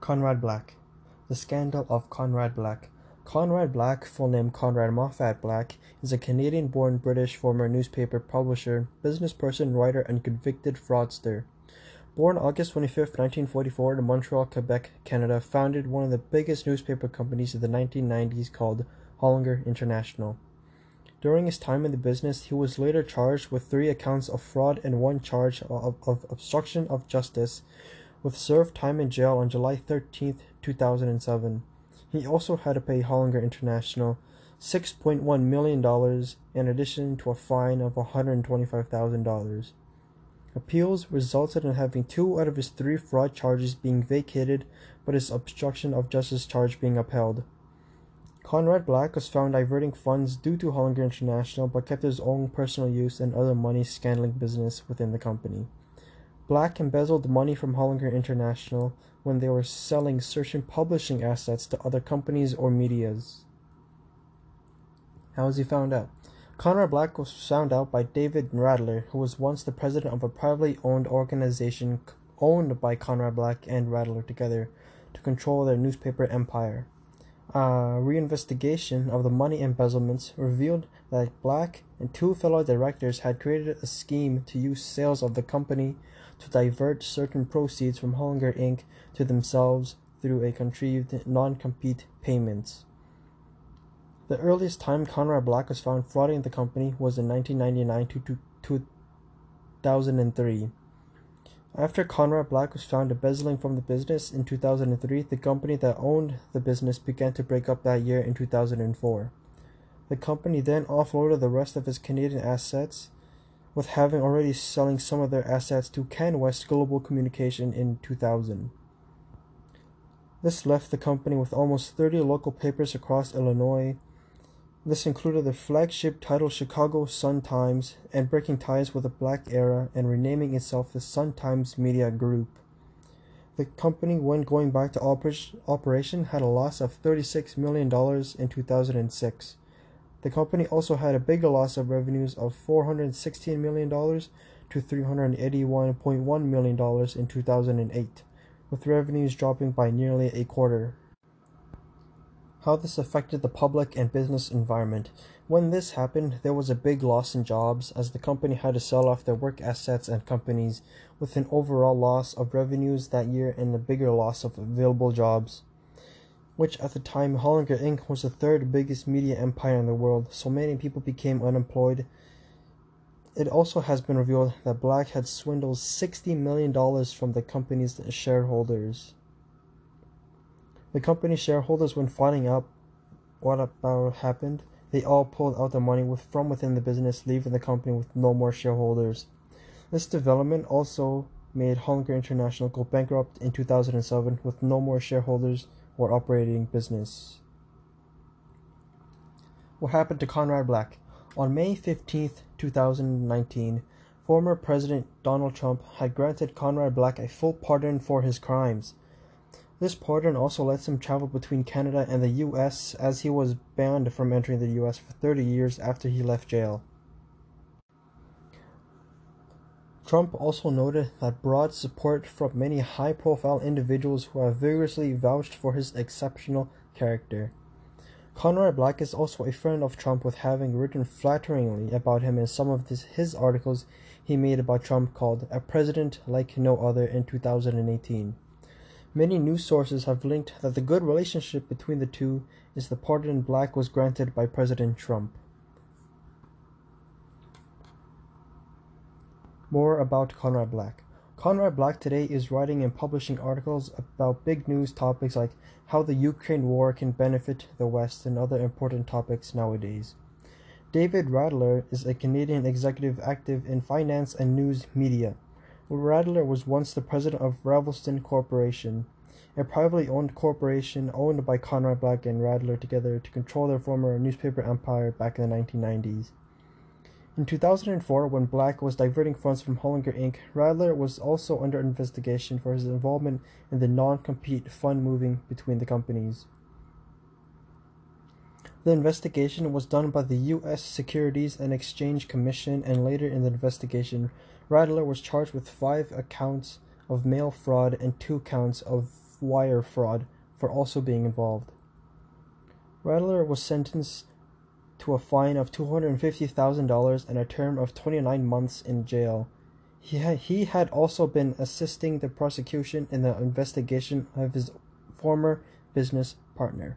Conrad Black. The Scandal of Conrad Black. Conrad Black, full name Conrad Moffat Black, is a Canadian born British former newspaper publisher, businessperson, writer, and convicted fraudster. Born August 25, 1944, in Montreal, Quebec, Canada, founded one of the biggest newspaper companies of the 1990s called Hollinger International. During his time in the business, he was later charged with three accounts of fraud and one charge of, of obstruction of justice, with served time in jail on July 13, 2007. He also had to pay Hollinger International $6.1 million in addition to a fine of $125,000. Appeals resulted in having two out of his three fraud charges being vacated, but his obstruction of justice charge being upheld. Conrad Black was found diverting funds due to Hollinger International but kept his own personal use and other money scamming business within the company. Black embezzled money from Hollinger International when they were selling certain publishing assets to other companies or medias. How was he found out? Conrad Black was found out by David Radler, who was once the president of a privately owned organization owned by Conrad Black and Radler together to control their newspaper empire. A reinvestigation of the money embezzlements revealed that Black and two fellow directors had created a scheme to use sales of the company to divert certain proceeds from Hollinger Inc. to themselves through a contrived non-compete payments. The earliest time Conrad Black was found frauding the company was in 1999 to 2003. After Conrad Black was found embezzling from the business in 2003, the company that owned the business began to break up that year in 2004. The company then offloaded the rest of its Canadian assets with having already selling some of their assets to CanWest Global Communication in 2000. This left the company with almost 30 local papers across Illinois. This included the flagship title Chicago Sun-Times and breaking ties with the Black Era and renaming itself the Sun-Times Media Group. The company, when going back to operation, had a loss of $36 million in 2006. The company also had a bigger loss of revenues of $416 million to $381.1 million in 2008, with revenues dropping by nearly a quarter. How this affected the public and business environment. When this happened, there was a big loss in jobs as the company had to sell off their work assets and companies, with an overall loss of revenues that year and a bigger loss of available jobs which at the time Hollinger Inc. was the third biggest media empire in the world, so many people became unemployed. It also has been revealed that Black had swindled $60 million from the company's shareholders. The company shareholders, when finding out what about happened, they all pulled out their money with, from within the business, leaving the company with no more shareholders. This development also made Hollinger International go bankrupt in 2007 with no more shareholders or operating business. What happened to Conrad Black? On May 15, 2019, former President Donald Trump had granted Conrad Black a full pardon for his crimes. This pardon also lets him travel between Canada and the US as he was banned from entering the US for 30 years after he left jail. Trump also noted that broad support from many high profile individuals who have vigorously vouched for his exceptional character. Conrad Black is also a friend of Trump with having written flatteringly about him in some of his articles he made about Trump called A President Like No Other in 2018. Many news sources have linked that the good relationship between the two is the pardon Black was granted by President Trump. More about Conrad Black. Conrad Black today is writing and publishing articles about big news topics like how the Ukraine war can benefit the West and other important topics nowadays. David Radler is a Canadian executive active in finance and news media. Radler was once the president of Ravelston Corporation, a privately owned corporation owned by Conrad Black and Radler together to control their former newspaper empire back in the 1990s. In 2004, when Black was diverting funds from Hollinger Inc., Radler was also under investigation for his involvement in the non compete fund moving between the companies. The investigation was done by the U.S. Securities and Exchange Commission, and later in the investigation, Radler was charged with five accounts of mail fraud and two counts of wire fraud for also being involved. Radler was sentenced to a fine of $250,000 and a term of 29 months in jail. He had, he had also been assisting the prosecution in the investigation of his former business partner.